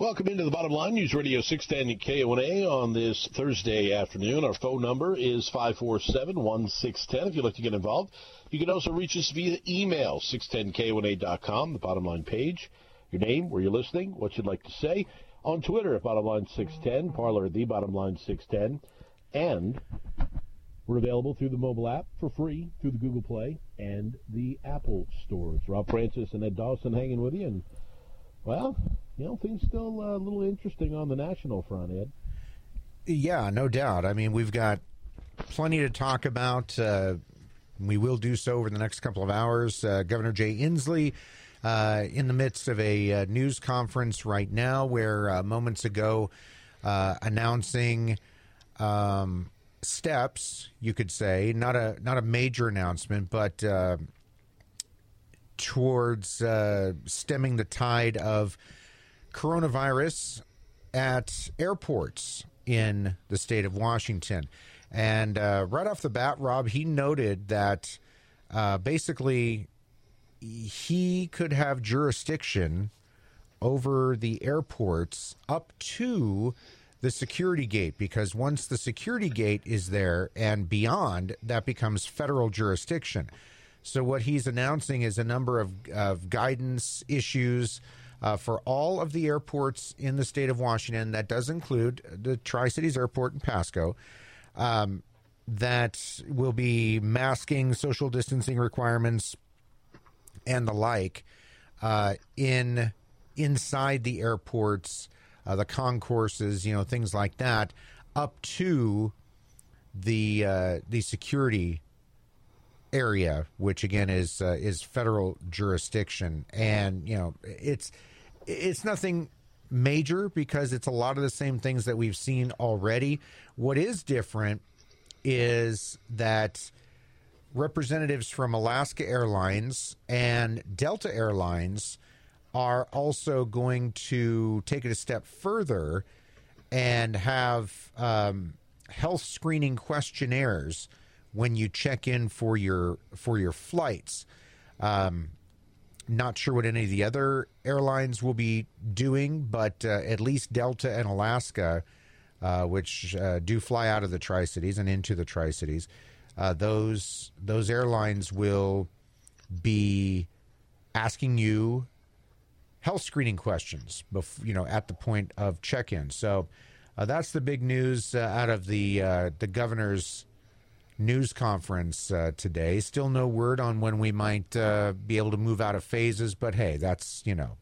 Welcome into the bottom line. News Radio 610 KONA on this Thursday afternoon. Our phone number is 547 1610 if you'd like to get involved. You can also reach us via email, 610KONA.com, the bottom line page. Your name, where you're listening, what you'd like to say. On Twitter at bottomline610, Parler the bottom line 610. And we're available through the mobile app for free through the Google Play and the Apple stores. Rob Francis and Ed Dawson hanging with you. And, well, you know, things still uh, a little interesting on the national front, Ed. Yeah, no doubt. I mean, we've got plenty to talk about. Uh, we will do so over the next couple of hours. Uh, Governor Jay Inslee uh, in the midst of a uh, news conference right now, where uh, moments ago announcing um, steps, you could say, not a not a major announcement, but towards stemming the tide of coronavirus at airports in the state of Washington. And uh, right off the bat, Rob, he noted that uh, basically he could have jurisdiction over the airports up to the security gate because once the security gate is there and beyond, that becomes federal jurisdiction. So, what he's announcing is a number of, of guidance issues uh, for all of the airports in the state of Washington. That does include the Tri Cities Airport in Pasco. Um, that will be masking, social distancing requirements, and the like uh, in inside the airports, uh, the concourses, you know, things like that, up to the uh, the security area, which again is uh, is federal jurisdiction, and you know it's it's nothing major because it's a lot of the same things that we've seen already. What is different is that representatives from Alaska Airlines and Delta Airlines are also going to take it a step further and have um, health screening questionnaires when you check in for your for your flights. Um, not sure what any of the other airlines will be doing, but uh, at least Delta and Alaska, uh, which uh, do fly out of the Tri Cities and into the Tri Cities, uh, those those airlines will be asking you health screening questions, you know, at the point of check-in. So uh, that's the big news out of the the governor's news conference uh, today. Still no word on when we might uh, be able to move out of phases, but hey, that's, you know,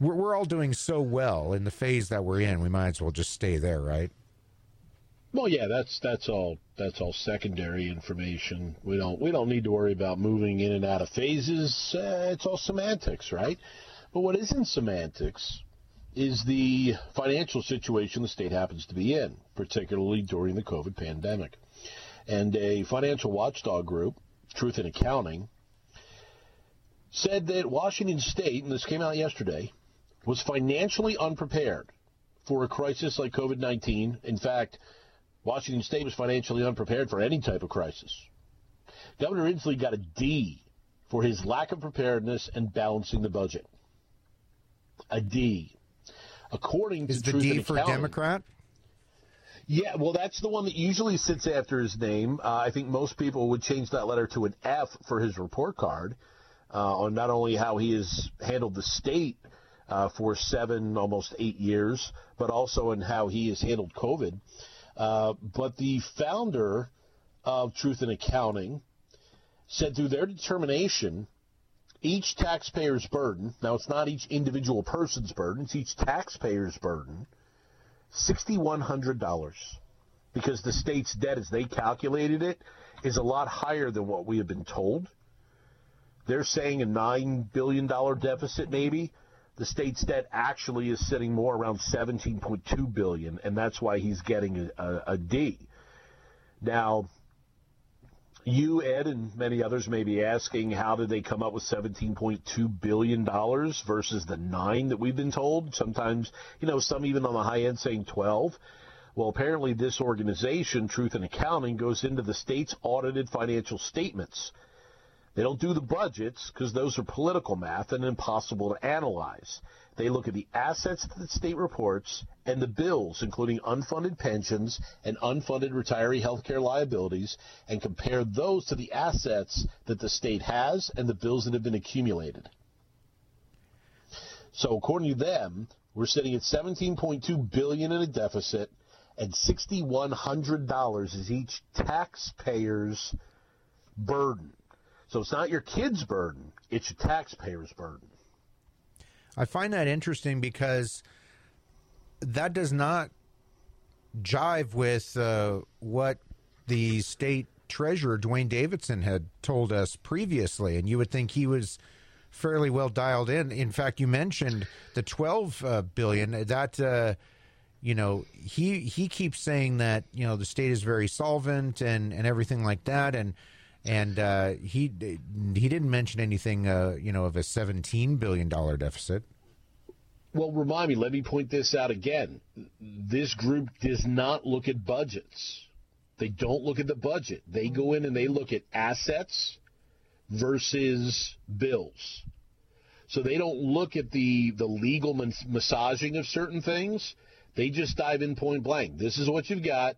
we're, we're all doing so well in the phase that we're in. We might as well just stay there, right? Well, yeah, that's that's all that's all secondary information. We don't we don't need to worry about moving in and out of phases. Uh, it's all semantics, right? But what isn't semantics is the financial situation the state happens to be in, particularly during the COVID pandemic and a financial watchdog group, Truth in Accounting, said that Washington State, and this came out yesterday, was financially unprepared for a crisis like COVID 19. In fact, Washington State was financially unprepared for any type of crisis. Governor Inslee got a D for his lack of preparedness and balancing the budget. A D. According to Is the Truth D for Democrat? Yeah, well, that's the one that usually sits after his name. Uh, I think most people would change that letter to an F for his report card uh, on not only how he has handled the state uh, for seven, almost eight years, but also in how he has handled COVID. Uh, but the founder of Truth in Accounting said through their determination, each taxpayer's burden, now it's not each individual person's burden, it's each taxpayer's burden – $6,100 because the state's debt, as they calculated it, is a lot higher than what we have been told. They're saying a $9 billion deficit, maybe. the state's debt actually is sitting more around 17.2 billion, and that's why he's getting a, a, a D. Now, you, Ed, and many others may be asking how did they come up with $17.2 billion versus the nine that we've been told? Sometimes, you know, some even on the high end saying 12. Well, apparently this organization, Truth in Accounting, goes into the state's audited financial statements. They don't do the budgets because those are political math and impossible to analyze. They look at the assets that the state reports and the bills, including unfunded pensions and unfunded retiree health care liabilities, and compare those to the assets that the state has and the bills that have been accumulated. So according to them, we're sitting at 17.2 billion in a deficit, and $6,100 is each taxpayer's burden. So it's not your kid's burden; it's your taxpayer's burden. I find that interesting because that does not jive with uh, what the state treasurer Duane Davidson had told us previously, and you would think he was fairly well dialed in. In fact, you mentioned the twelve uh, billion. That uh, you know, he he keeps saying that you know the state is very solvent and and everything like that, and and uh, he he didn't mention anything, uh, you know, of a seventeen billion dollar deficit. Well, remind me. Let me point this out again. This group does not look at budgets. They don't look at the budget. They go in and they look at assets versus bills. So they don't look at the the legal massaging of certain things. They just dive in point blank. This is what you've got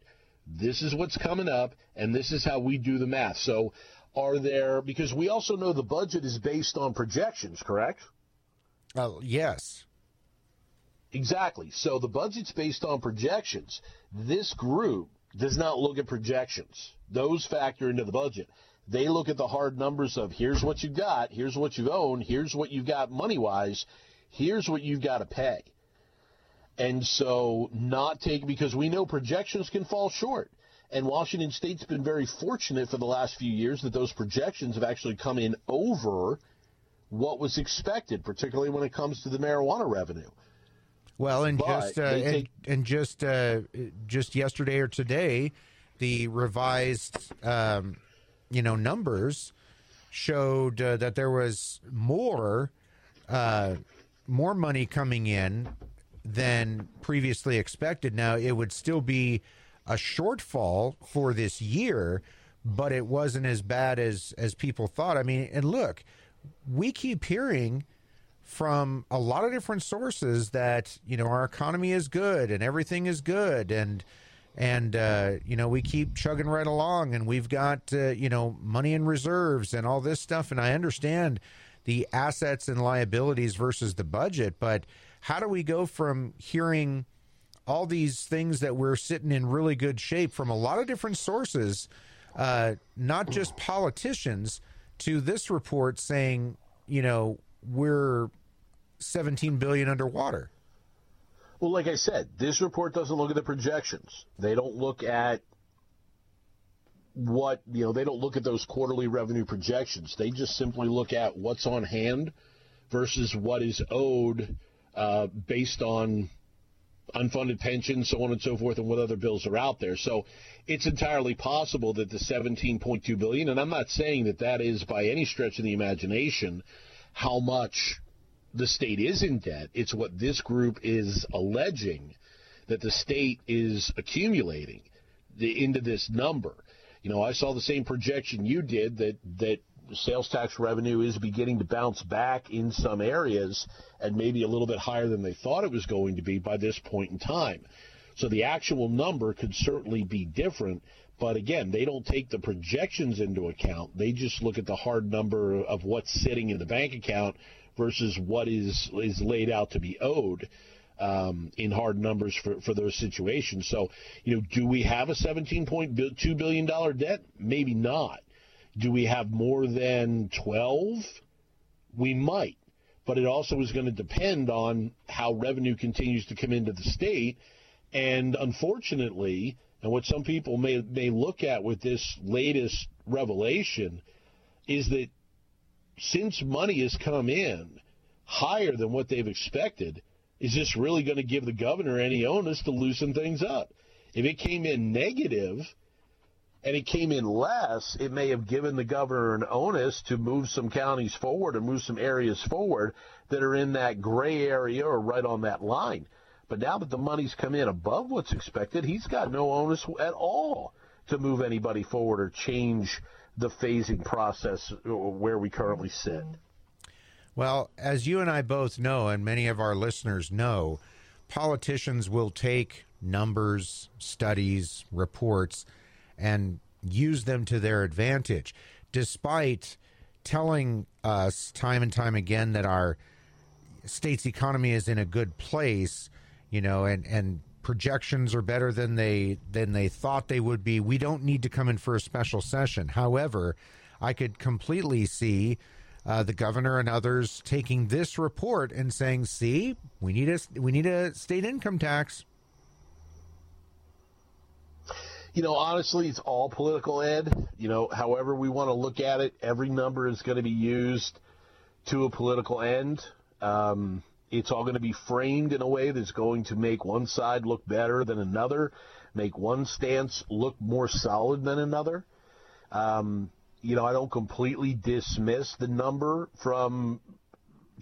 this is what's coming up, and this is how we do the math. So, are there, because we also know the budget is based on projections, correct? Uh, yes. Exactly. So the budget's based on projections. This group does not look at projections. Those factor into the budget. They look at the hard numbers of here's what you've got, here's what you've owned, here's what you've got money wise, here's what you've got to pay. And so not take because we know projections can fall short. And Washington State's been very fortunate for the last few years that those projections have actually come in over what was expected, particularly when it comes to the marijuana revenue. Well, and but just uh, and, and, just uh, just yesterday or today, the revised um, you know numbers showed uh, that there was more uh, more money coming in than previously expected. Now, it would still be a shortfall for this year, but it wasn't as bad as as people thought. I mean, and look, we keep hearing from a lot of different sources that you know our economy is good and everything is good and and uh, you know we keep chugging right along and we've got uh, you know money in reserves and all this stuff and I understand the assets and liabilities versus the budget but how do we go from hearing all these things that we're sitting in really good shape from a lot of different sources, uh, not just politicians, to this report saying, you know, we're 17 billion underwater? Well, like I said, this report doesn't look at the projections. They don't look at what, you know, they don't look at those quarterly revenue projections. They just simply look at what's on hand versus what is owed uh, based on unfunded pensions, so on and so forth, and what other bills are out there. So it's entirely possible that the 17.2 billion, and I'm not saying that that is by any stretch of the imagination how much the state is in debt. It's what this group is alleging that the state is accumulating the, into this number. You know, I saw the same projection you did that that sales tax revenue is beginning to bounce back in some areas and maybe a little bit higher than they thought it was going to be by this point in time. So the actual number could certainly be different, but again, they don't take the projections into account. They just look at the hard number of what's sitting in the bank account versus what is is laid out to be owed. Um, in hard numbers for, for those situations. So, you know, do we have a $17.2 billion debt? Maybe not. Do we have more than 12? We might. But it also is going to depend on how revenue continues to come into the state. And unfortunately, and what some people may, may look at with this latest revelation is that since money has come in, higher than what they've expected, is this really going to give the governor any onus to loosen things up? If it came in negative and it came in less, it may have given the governor an onus to move some counties forward or move some areas forward that are in that gray area or right on that line. But now that the money's come in above what's expected, he's got no onus at all to move anybody forward or change the phasing process where we currently sit. Well, as you and I both know, and many of our listeners know, politicians will take numbers, studies, reports, and use them to their advantage, despite telling us time and time again that our state's economy is in a good place, you know, and, and projections are better than they than they thought they would be. We don't need to come in for a special session. However, I could completely see uh, the governor and others taking this report and saying, "See, we need a we need a state income tax." You know, honestly, it's all political, Ed. You know, however we want to look at it, every number is going to be used to a political end. Um, it's all going to be framed in a way that's going to make one side look better than another, make one stance look more solid than another. Um, you know, I don't completely dismiss the number from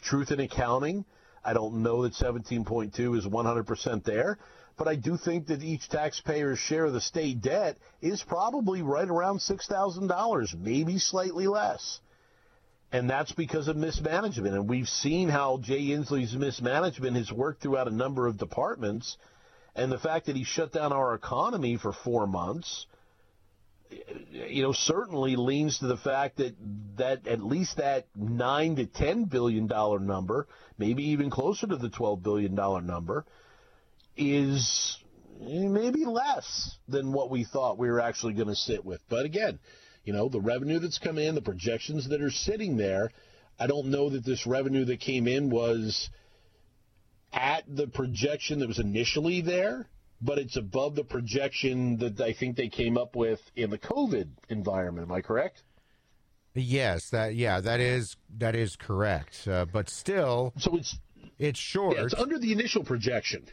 Truth in Accounting. I don't know that 17.2 is 100% there, but I do think that each taxpayer's share of the state debt is probably right around $6,000, maybe slightly less. And that's because of mismanagement. And we've seen how Jay Inslee's mismanagement has worked throughout a number of departments. And the fact that he shut down our economy for four months, you know, certainly leans to the fact that that at least that nine to ten billion dollar number, maybe even closer to the twelve billion dollar number, is maybe less than what we thought we were actually going to sit with. But again, you know, the revenue that's come in, the projections that are sitting there, I don't know that this revenue that came in was at the projection that was initially there, but it's above the projection that I think they came up with in the COVID environment. Am I correct? Yes, that yeah, that is that is correct. Uh, but still, so it's it's short. Yeah, it's under the initial projection.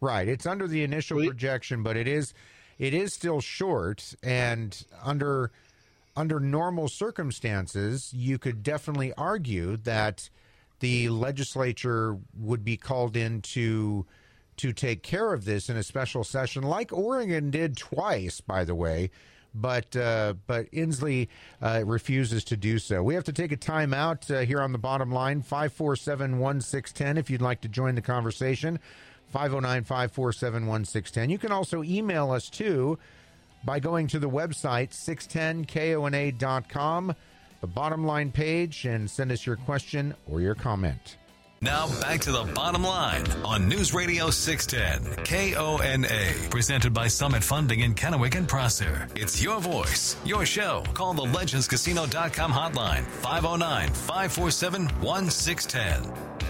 Right, it's under the initial projection, but it is it is still short and under under normal circumstances you could definitely argue that the legislature would be called in to to take care of this in a special session like Oregon did twice by the way but uh, but Inslee uh, refuses to do so. We have to take a time out uh, here on the bottom line 547 1610 if you'd like to join the conversation. 509 547 1610. You can also email us too by going to the website 610kona.com, the bottom line page, and send us your question or your comment. Now back to the bottom line on News Radio 610 KONA, presented by Summit Funding in Kennewick and Prosser. It's your voice, your show. Call the legendscasino.com hotline 509 547 1610.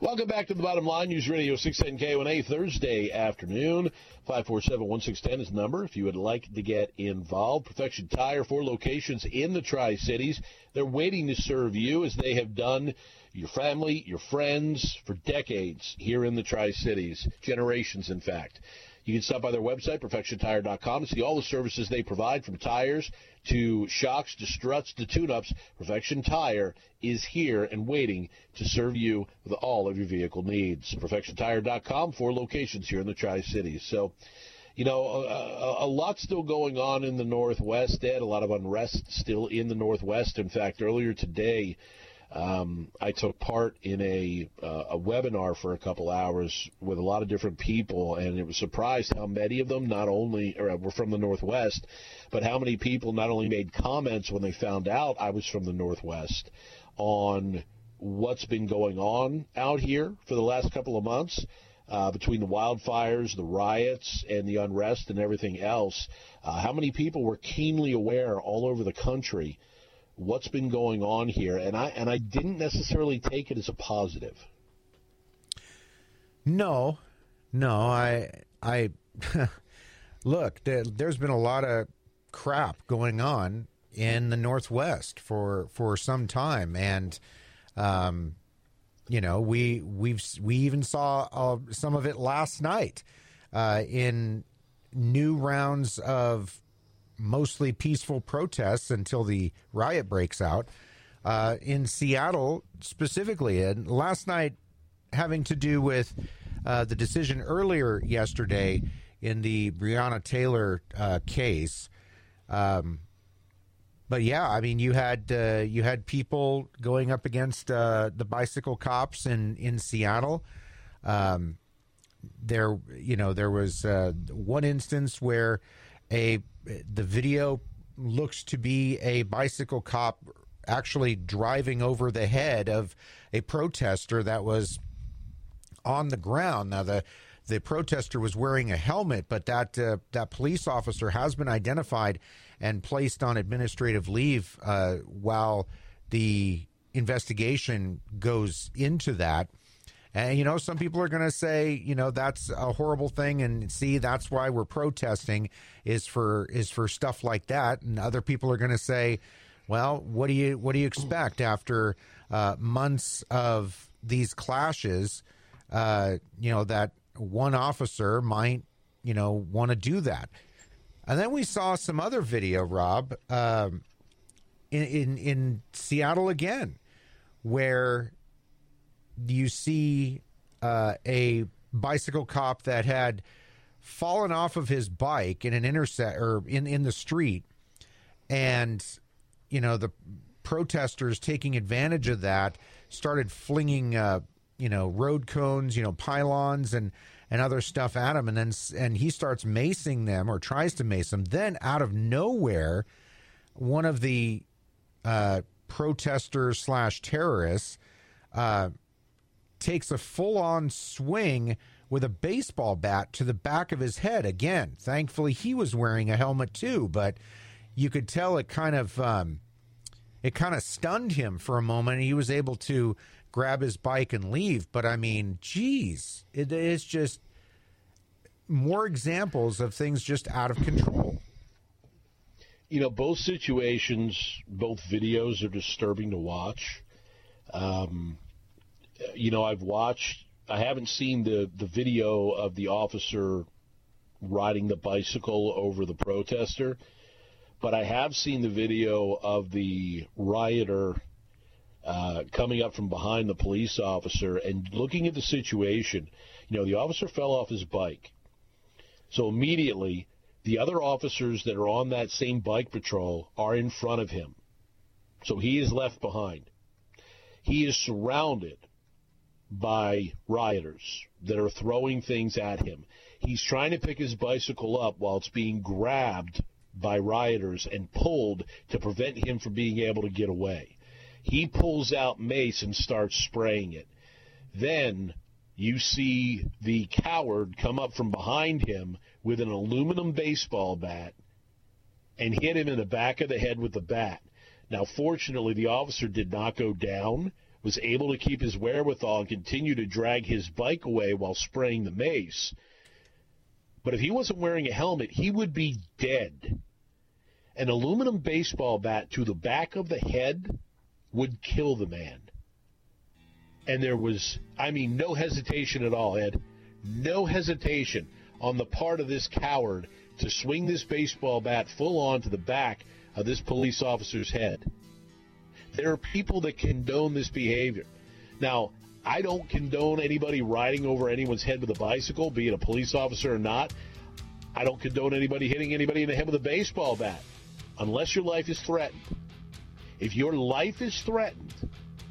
Welcome back to the bottom line. News Radio 610 KONA Thursday afternoon. 547-1610 is the number if you would like to get involved. Perfection Tire, four locations in the Tri-Cities. They're waiting to serve you as they have done your family, your friends for decades here in the Tri-Cities. Generations, in fact. You can stop by their website, perfectiontire.com, to see all the services they provide from tires to shocks to struts to tune-ups. Perfection Tire is here and waiting to serve you with all of your vehicle needs. PerfectionTire.com, four locations here in the Tri-Cities. So, you know, a, a, lot still going on in the Northwest, Ed. A lot of unrest still in the Northwest. In fact, earlier today, um, I took part in a uh, a webinar for a couple hours with a lot of different people, and it was surprised how many of them not only or, were from the Northwest, but how many people not only made comments when they found out I was from the Northwest on what's been going on out here for the last couple of months. Uh, between the wildfires, the riots, and the unrest and everything else, uh, how many people were keenly aware all over the country what's been going on here, and I and I didn't necessarily take it as a positive. No, no, I I look. There, there's been a lot of crap going on in the Northwest for for some time, and um, you know we we've we even saw uh, some of it last night uh, in new rounds of mostly peaceful protests until the riot breaks out uh, in Seattle specifically, and last night having to do with uh, the decision earlier yesterday in the Breonna Taylor uh, case. Um, but yeah, I mean, you had uh, you had people going up against uh, the bicycle cops in in Seattle. Um, there, you know, there was uh, one instance where a the video looks to be a bicycle cop actually driving over the head of a protester that was on the ground. Now the the protester was wearing a helmet, but that uh, that police officer has been identified and placed on administrative leave uh, while the investigation goes into that. And you know, some people are going to say, you know, that's a horrible thing, and see, that's why we're protesting is for is for stuff like that. And other people are going to say, well, what do you what do you expect after uh, months of these clashes? Uh, you know that one officer might, you know, want to do that. And then we saw some other video, Rob, um, in, in in Seattle again, where you see uh, a bicycle cop that had fallen off of his bike in an intersect or in in the street, and you know the protesters taking advantage of that started flinging uh, you know road cones, you know pylons and and other stuff at him, and then and he starts macing them or tries to mace them. Then out of nowhere, one of the uh, protesters slash terrorists uh, takes a full on swing with a baseball bat to the back of his head. Again, thankfully he was wearing a helmet too, but you could tell it kind of um, it kind of stunned him for a moment. He was able to grab his bike and leave. But I mean, geez, it is just more examples of things just out of control. You know, both situations, both videos are disturbing to watch. Um, you know, I've watched. I haven't seen the the video of the officer riding the bicycle over the protester, but I have seen the video of the rioter uh, coming up from behind the police officer and looking at the situation. You know, the officer fell off his bike. So immediately, the other officers that are on that same bike patrol are in front of him. So he is left behind. He is surrounded by rioters that are throwing things at him. He's trying to pick his bicycle up while it's being grabbed by rioters and pulled to prevent him from being able to get away. He pulls out mace and starts spraying it. Then you see the coward come up from behind him with an aluminum baseball bat and hit him in the back of the head with the bat. Now, fortunately, the officer did not go down, was able to keep his wherewithal and continue to drag his bike away while spraying the mace. But if he wasn't wearing a helmet, he would be dead. An aluminum baseball bat to the back of the head would kill the man. And there was, I mean, no hesitation at all, Ed. No hesitation on the part of this coward to swing this baseball bat full on to the back of this police officer's head. There are people that condone this behavior. Now, I don't condone anybody riding over anyone's head with a bicycle, be it a police officer or not. I don't condone anybody hitting anybody in the head with a baseball bat, unless your life is threatened. If your life is threatened,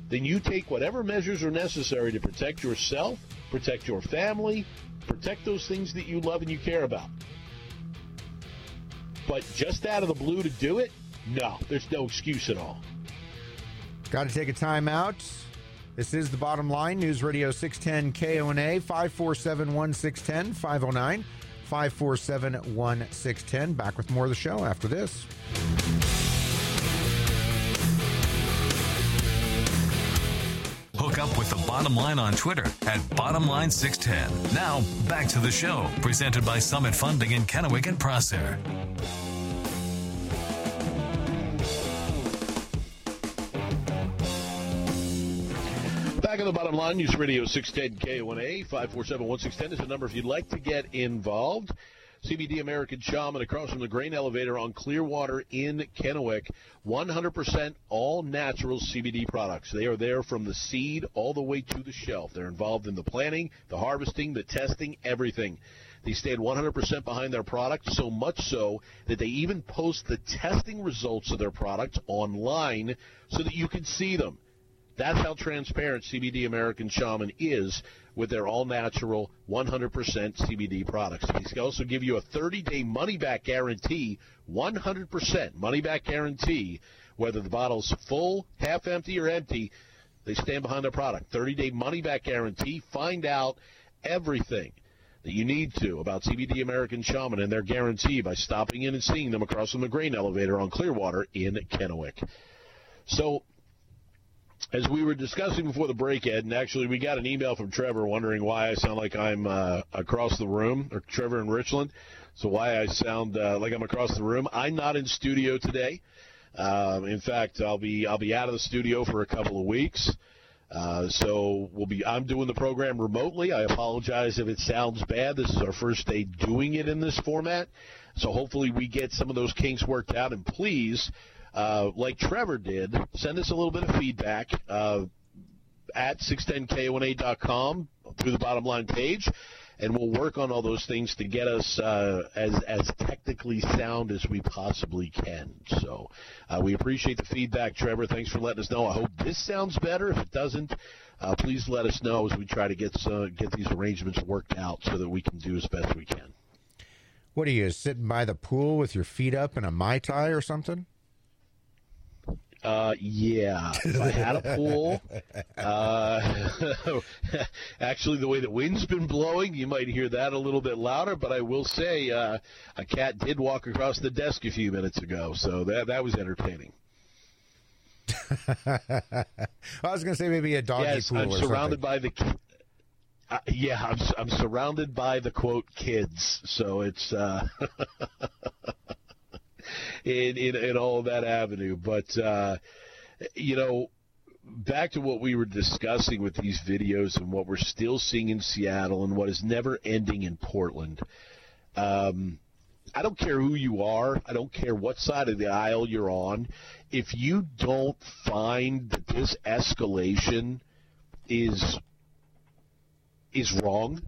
then you take whatever measures are necessary to protect yourself, protect your family, protect those things that you love and you care about. But just out of the blue to do it, no, there's no excuse at all. Got to take a time out. This is the bottom line. News Radio 610 KONA 547 1610 509 547 1610. Back with more of the show after this. Hook up with the bottom line on Twitter at bottomline610. Now, back to the show, presented by Summit Funding in Kennewick and Prosser. Back on the bottom line, News Radio 610 KONA 547 1610 is the number if you'd like to get involved. CBD American Shaman across from the grain elevator on Clearwater in Kennewick. 100% all natural CBD products. They are there from the seed all the way to the shelf. They're involved in the planting, the harvesting, the testing, everything. They stand 100% behind their product, so much so that they even post the testing results of their products online so that you can see them. That's how transparent CBD American Shaman is with their all natural 100% CBD products. They can also give you a 30 day money back guarantee, 100% money back guarantee, whether the bottle's full, half empty, or empty. They stand behind their product. 30 day money back guarantee. Find out everything that you need to about CBD American Shaman and their guarantee by stopping in and seeing them across from the grain elevator on Clearwater in Kennewick. So, as we were discussing before the break, Ed, and actually we got an email from Trevor wondering why I sound like I'm uh, across the room, or Trevor in Richland. So why I sound uh, like I'm across the room. I'm not in studio today. Um, in fact, I'll be I'll be out of the studio for a couple of weeks. Uh, so we'll be. I'm doing the program remotely. I apologize if it sounds bad. This is our first day doing it in this format. So hopefully we get some of those kinks worked out. And please uh, like Trevor did, send us a little bit of feedback uh, at 610kona.com, through the bottom line page, and we'll work on all those things to get us uh, as as technically sound as we possibly can. So uh, we appreciate the feedback, Trevor. Thanks for letting us know. I hope this sounds better. If it doesn't, uh, please let us know as we try to get get these arrangements worked out so that we can do as best we can. What are you sitting by the pool with your feet up in a mai tai or something? Uh, yeah, if I had a pool, uh, actually, the way the wind's been blowing, you might hear that a little bit louder. But I will say, uh, a cat did walk across the desk a few minutes ago, so that that was entertaining. I was going to say maybe a doggy yes, pool. I'm surrounded something. by the. Uh, yeah, I'm I'm surrounded by the quote kids, so it's. Uh, in, in, in all that avenue. But, uh, you know, back to what we were discussing with these videos and what we're still seeing in Seattle and what is never ending in Portland. Um, I don't care who you are. I don't care what side of the aisle you're on. If you don't find that this escalation is is wrong,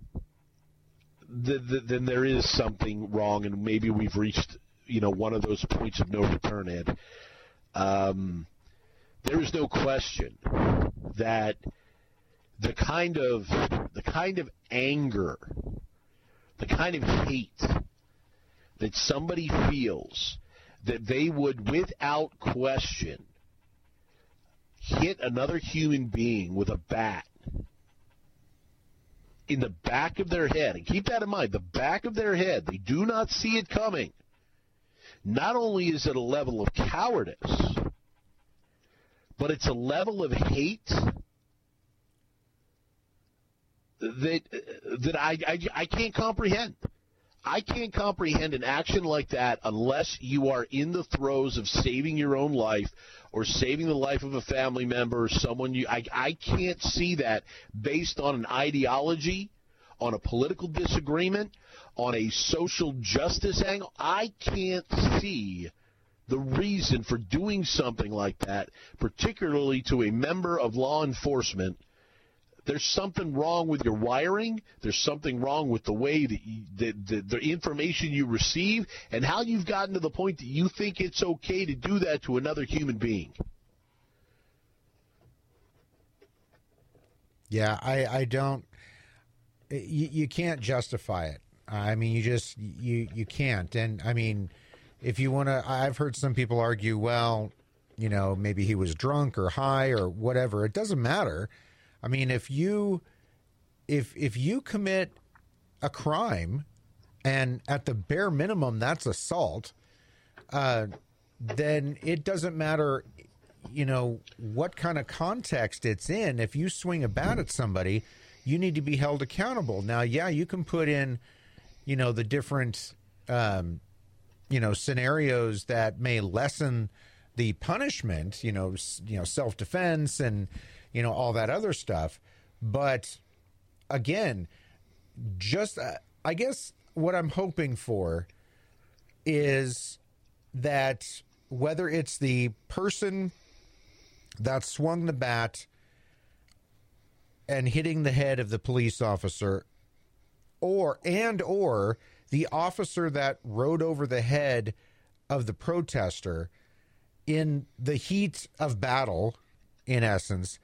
then there is something wrong, and maybe we've reached you know one of those points of no return, Ed. Um, there is no question that the kind of the kind of anger, the kind of hate that somebody feels that they would, without question, hit another human being with a bat in the back of their head, and keep that in mind, the back of their head, they do not see it coming. Not only is it a level of cowardice, but it's a level of hate that that I, I, I can't comprehend. I can't comprehend an action like that unless you are in the throes of saving your own life or saving the life of a family member or someone you I, I can't see that based on an ideology, on a political disagreement, on a social justice angle. I can't see the reason for doing something like that, particularly to a member of law enforcement there's something wrong with your wiring. There's something wrong with the way that, you, that, that the information you receive and how you've gotten to the point that you think it's okay to do that to another human being. Yeah, I, I don't. You, you can't justify it. I mean, you just you you can't. And I mean, if you want to, I've heard some people argue, well, you know, maybe he was drunk or high or whatever. It doesn't matter. I mean, if you if if you commit a crime and at the bare minimum that's assault, uh, then it doesn't matter, you know, what kind of context it's in. If you swing a bat at somebody, you need to be held accountable. Now, yeah, you can put in, you know, the different, um, you know, scenarios that may lessen the punishment. You know, you know, self defense and you know, all that other stuff. But again, just uh, I guess what I'm hoping for is that whether it's the person that swung the bat and hitting the head of the police officer or and or the officer that rode over the head of the protester in the heat of battle in essence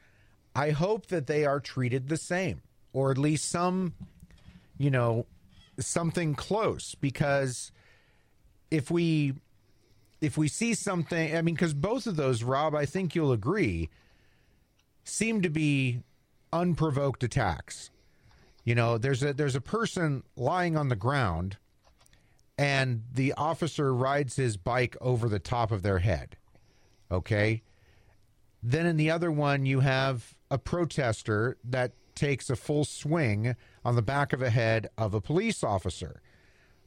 i hope that they are treated the same or at least some you know something close because if we if we see something i mean because both of those rob i think you'll agree seem to be unprovoked attacks you know, there's a there's a person lying on the ground and the officer rides his bike over the top of their head. Okay? Then in the other one you have a protester that takes a full swing on the back of a head of a police officer.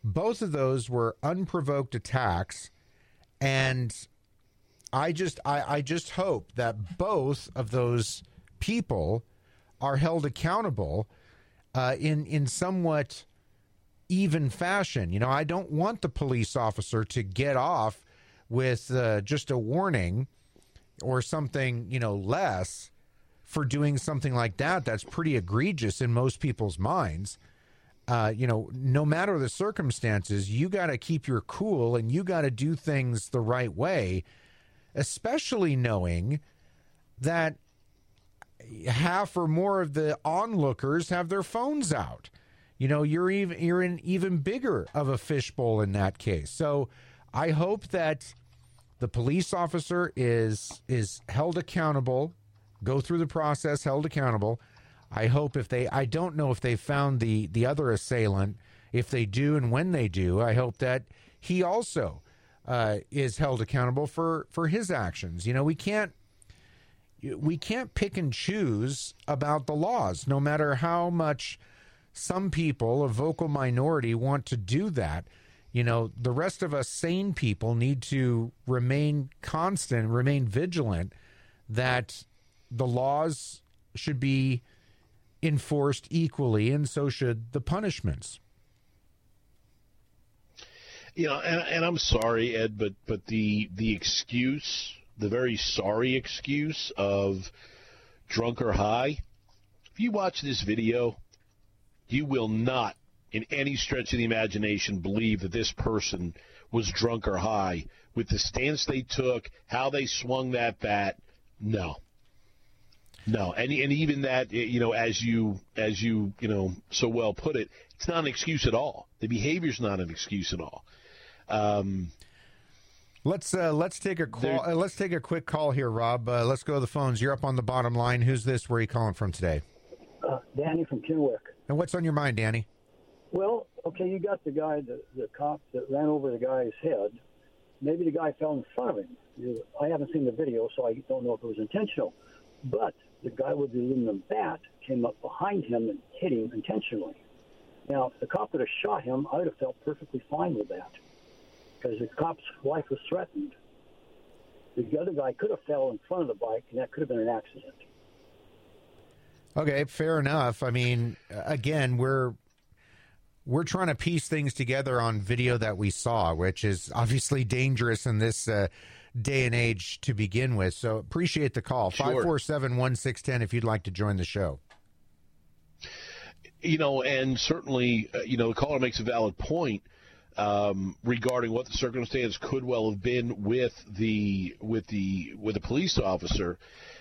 Both of those were unprovoked attacks and I just I, I just hope that both of those people are held accountable uh, in in somewhat even fashion. You know, I don't want the police officer to get off with uh, just a warning or something, you know, less for doing something like that. That's pretty egregious in most people's minds. Uh, you know, no matter the circumstances, you got to keep your cool and you got to do things the right way, especially knowing that half or more of the onlookers have their phones out. You know, you're even you're in even bigger of a fishbowl in that case. So I hope that the police officer is is held accountable, go through the process, held accountable. I hope if they I don't know if they found the the other assailant. If they do and when they do, I hope that he also uh, is held accountable for for his actions. You know, we can't we can't pick and choose about the laws, no matter how much some people, a vocal minority, want to do that. You know, the rest of us sane people need to remain constant, remain vigilant that the laws should be enforced equally, and so should the punishments. You know, and, and I'm sorry, Ed, but but the the excuse the very sorry excuse of drunk or high. If you watch this video, you will not, in any stretch of the imagination, believe that this person was drunk or high with the stance they took, how they swung that bat. No. No, and and even that, you know, as you as you you know so well put it, it's not an excuse at all. The behavior's not an excuse at all. Um, Let's uh, let's take a call. Uh, let's take a quick call here, Rob. Uh, let's go to the phones. You're up on the bottom line. Who's this? Where are you calling from today? Uh, Danny from Kennewick. And what's on your mind, Danny? Well, okay, you got the guy, the, the cop that ran over the guy's head. Maybe the guy fell in front of him. You, I haven't seen the video, so I don't know if it was intentional. But the guy with the aluminum bat came up behind him and hit him intentionally. Now, if the cop would have shot him, I would have felt perfectly fine with that because the cop's life was threatened. The other guy could have fell in front of the bike, and that could have been an accident. Okay, fair enough. I mean, again, we're we're trying to piece things together on video that we saw, which is obviously dangerous in this uh, day and age to begin with. So appreciate the call. Five four seven one six ten. If you'd like to join the show. You know, and certainly, uh, you know, the caller makes a valid point um, regarding what the circumstance could well have been with the with the with the police officer.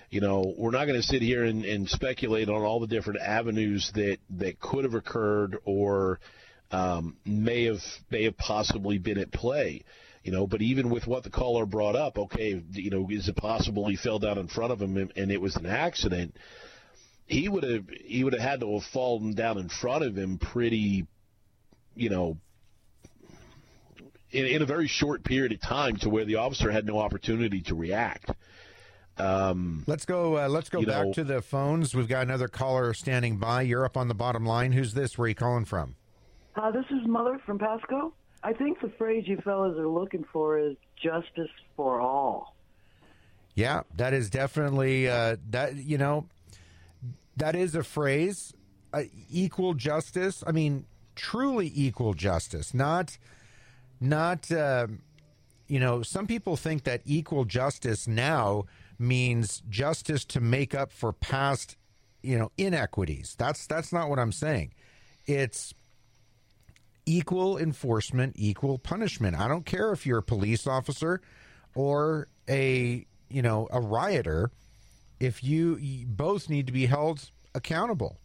You know, we're not going to sit here and, and, speculate on all the different avenues that that could have occurred or um, may have may have possibly been at play. You know, but even with what the caller brought up, okay, you know, is it possible he fell down in front of him and, and it was an accident? He would have he would have had to have fallen down in front of him pretty, you know, in, in a very short period of time to where the officer had no opportunity to react. Um, let's go. Uh, let's go back know, to the phones. We've got another caller standing by. You're up on the bottom line. Who's this? Where are you calling from? Uh, this is Mother from Pasco. I think the phrase you fellas are looking for is justice for all. Yeah, that is definitely uh, that. You know, that is a phrase. Uh, equal justice. I mean, truly equal justice. Not, not. Uh, you know, some people think that equal justice now means justice to make up for past, you know, inequities. That's that's not what I'm saying. It's equal enforcement, equal punishment. I don't care if you're a police officer or a, you know, a rioter. If you, you both need to be held accountable.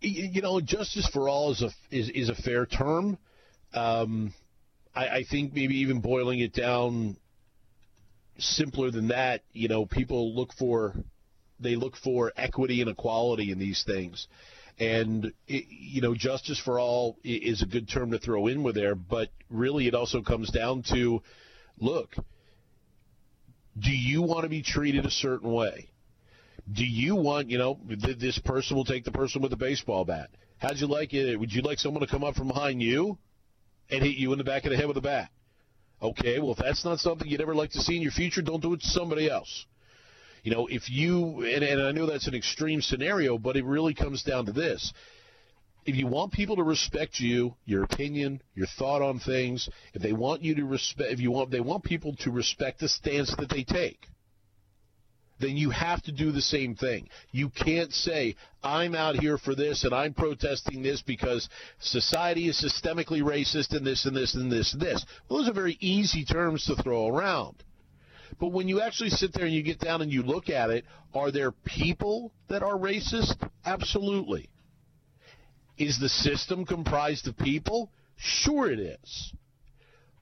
You know, justice for all is a is, is a fair term. Um, I, I think maybe even boiling it down simpler than that, you know, people look for they look for equity and equality in these things. And it, you know, justice for all is a good term to throw in with there, but really it also comes down to look, do you want to be treated a certain way? Do you want, you know, this person will take the person with the baseball bat. How'd you like it? Would you like someone to come up from behind you and hit you in the back of the head with a bat? Okay, well, if that's not something you'd ever like to see in your future, don't do it to somebody else. You know, if you, and, and I know that's an extreme scenario, but it really comes down to this. If you want people to respect you, your opinion, your thought on things, if they want you to respect, if you want, they want people to respect the stance that they take then you have to do the same thing. You can't say, I'm out here for this and I'm protesting this because society is systemically racist and this and this and this and this. Those are very easy terms to throw around. But when you actually sit there and you get down and you look at it, are there people that are racist? Absolutely. Is the system comprised of people? Sure it is.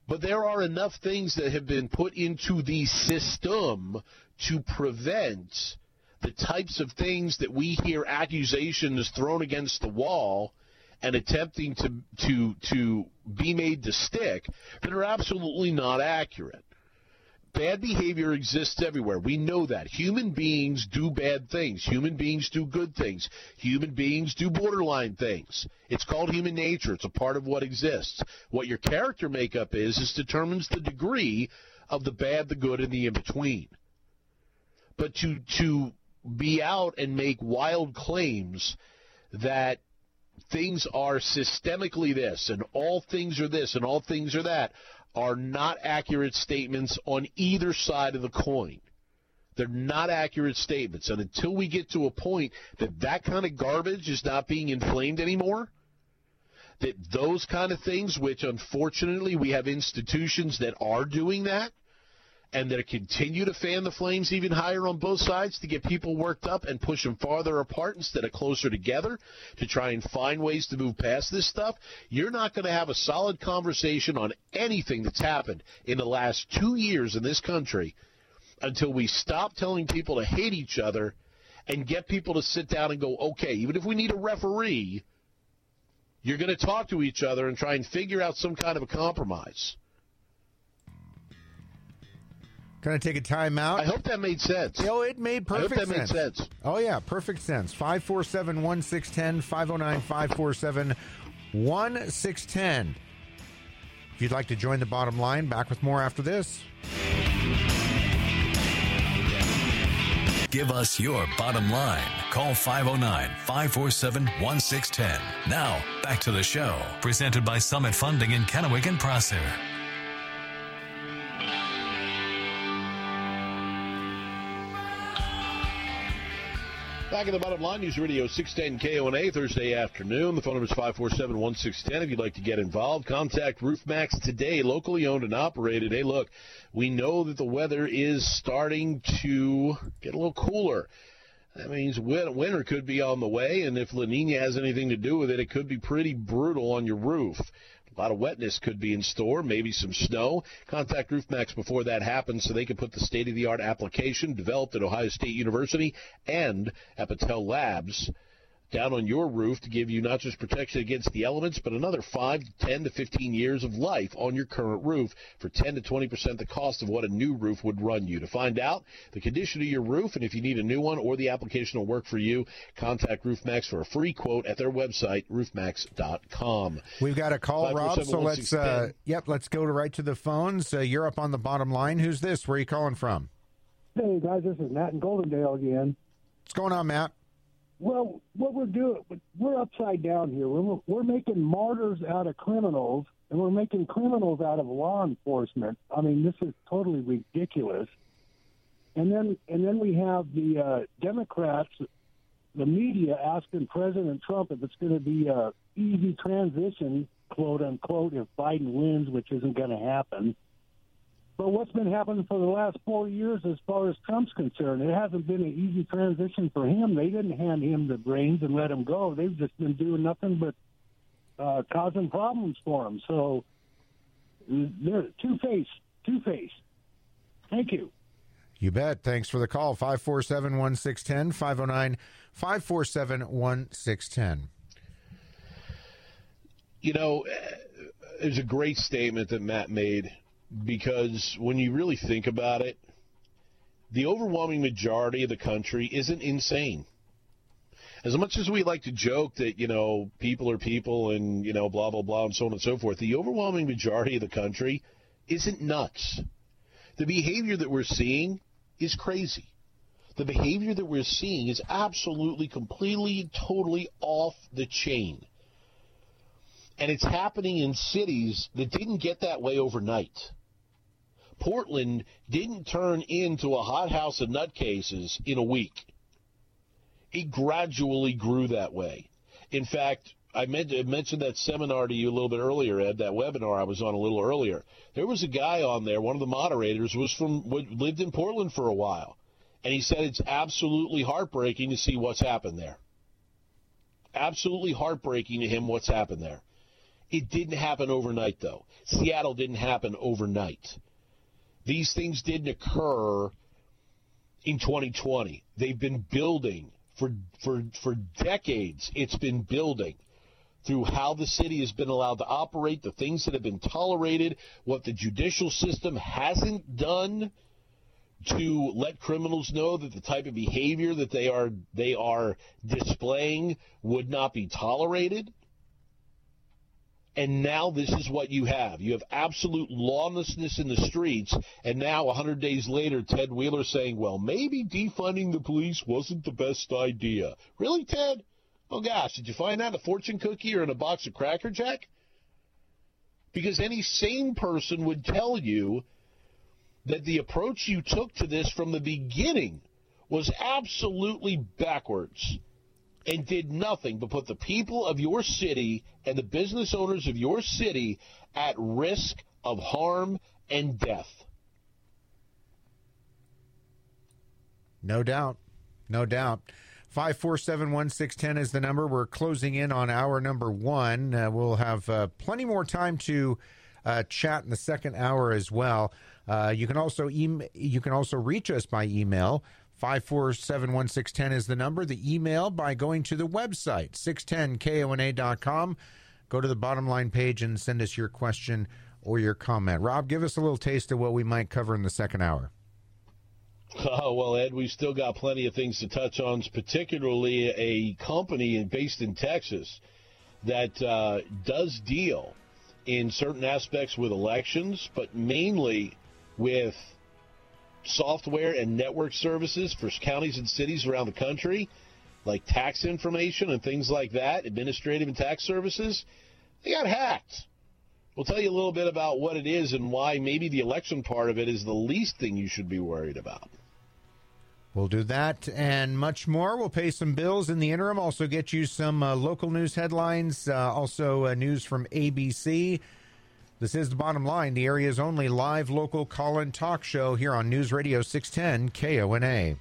But there are enough things that have been put into the system to prevent the types of things that we hear accusations thrown against the wall and attempting to to to be made to stick that are absolutely not accurate. Bad behavior exists everywhere. We know that. Human beings do bad things. Human beings do good things. Human beings do borderline things. It's called human nature. It's a part of what exists. What your character makeup is, is determines the degree of the bad, the good, and the in between. But to, to be out and make wild claims that things are systemically this and all things are this and all things are that are not accurate statements on either side of the coin. They're not accurate statements. And until we get to a point that that kind of garbage is not being inflamed anymore, that those kind of things, which unfortunately we have institutions that are doing that, and that continue to fan the flames even higher on both sides to get people worked up and push them farther apart instead of closer together to try and find ways to move past this stuff, you're not going to have a solid conversation on anything that's happened in the last two years in this country until we stop telling people to hate each other and get people to sit down and go, okay, even if we need a referee, you're going to talk to each other and try and figure out some kind of a compromise. Going to take a timeout. I hope that made sense. Oh, it made perfect I hope that sense. made sense. Oh, yeah, perfect sense. 547 1610, 509 547 1610. If you'd like to join the bottom line, back with more after this. Give us your bottom line. Call 509 547 1610. Now, back to the show. Presented by Summit Funding in Kennewick and Prosser. Back in the bottom line, News Radio 610 KONA Thursday afternoon. The phone number is 547 1610. If you'd like to get involved, contact Roof Maxx today, locally owned and operated. Hey, look, we know that the weather is starting to get a little cooler. That means winter could be on the way, and if La Nina has anything to do with it, it could be pretty brutal on your roof. A lot of wetness could be in store, maybe some snow. Contact Roof Maxx before that happens so they can put the state of the art application developed at Ohio State University and at Battelle Labs down on your roof to give you not just protection against the elements, but another 5, 10 to 15 years of life on your current roof for 10 to 20% the cost of what a new roof would run you. To find out the condition of your roof and if you need a new one or the application will work for you, contact Roof Maxx for a free quote at their website, roofmaxx.com. We've got a call, Rob, so let's, uh, yep, let's go to right to the phones. Uh, you're up on the bottom line. Who's this? Where are you calling from? Hey guys, this is Matt in Goldendale again. What's going on, Matt? Well, what we're doing, we're upside down here. We're, we're making martyrs out of criminals, and we're making criminals out of law enforcement. I mean, this is totally ridiculous. And then, and then we have the uh, Democrats, the media asking President Trump if it's going to be a easy transition, quote unquote, if Biden wins, which isn't going to happen. But what's been happening for the last four years as far as Trump's concerned? It hasn't been an easy transition for him. They didn't hand him the reins and let him go. They've just been doing nothing but uh, causing problems for him. So they're two faced, two faced. Thank you. You bet. Thanks for the call. 547 1610, 509 547 1610. You know, there's a great statement that Matt made because when you really think about it, the overwhelming majority of the country isn't insane. As much as we like to joke that, you know, people are people and, you know, blah, blah, blah, and so on and so forth, the overwhelming majority of the country isn't nuts. The behavior that we're seeing is crazy. The behavior that we're seeing is absolutely, completely, totally off the chain. And it's happening in cities that didn't get that way overnight. Portland didn't turn into a hothouse of nutcases in a week. It gradually grew that way. In fact, I mentioned that seminar to you a little bit earlier, Ed. That webinar I was on a little earlier. There was a guy on there. One of the moderators was from lived in Portland for a while, and he said it's absolutely heartbreaking to see what's happened there. Absolutely heartbreaking to him what's happened there. It didn't happen overnight, though. Seattle didn't happen overnight. These things didn't occur in 2020. They've been building for for for decades. It's been building through how the city has been allowed to operate, the things that have been tolerated, what the judicial system hasn't done to let criminals know that the type of behavior that they are they are displaying would not be tolerated. And now this is what you have. You have absolute lawlessness in the streets. And now, 100 days later, Ted Wheeler saying, well, maybe defunding the police wasn't the best idea. Really, Ted? Oh, gosh, did you find that a fortune cookie or in a box of Cracker Jack? Because any sane person would tell you that the approach you took to this from the beginning was absolutely backwards and did nothing but put the people of your city and the business owners of your city at risk of harm and death. No doubt. No doubt. 547 1610 is the number. We're closing in on hour number one. Uh, we'll have uh, plenty more time to uh, chat in the second hour as well. Uh, you can also em- you can also reach us by email 5471610 is the number. The email by going to the website, 610kona.com. Go to the bottom line page and send us your question or your comment. Rob, give us a little taste of what we might cover in the second hour. Oh, well, Ed, we've still got plenty of things to touch on, particularly a company based in Texas that uh, does deal in certain aspects with elections, but mainly with software and network services for counties and cities around the country, like tax information and things like that, administrative and tax services, they got hacked. We'll tell you a little bit about what it is and why maybe the election part of it is the least thing you should be worried about. We'll do that and much more. We'll pay some bills in the interim. Also, get you some uh, local news headlines. Uh, also, uh, news from ABC. This is the bottom line, the area's only live local call in talk show here on News Radio 610 KONA.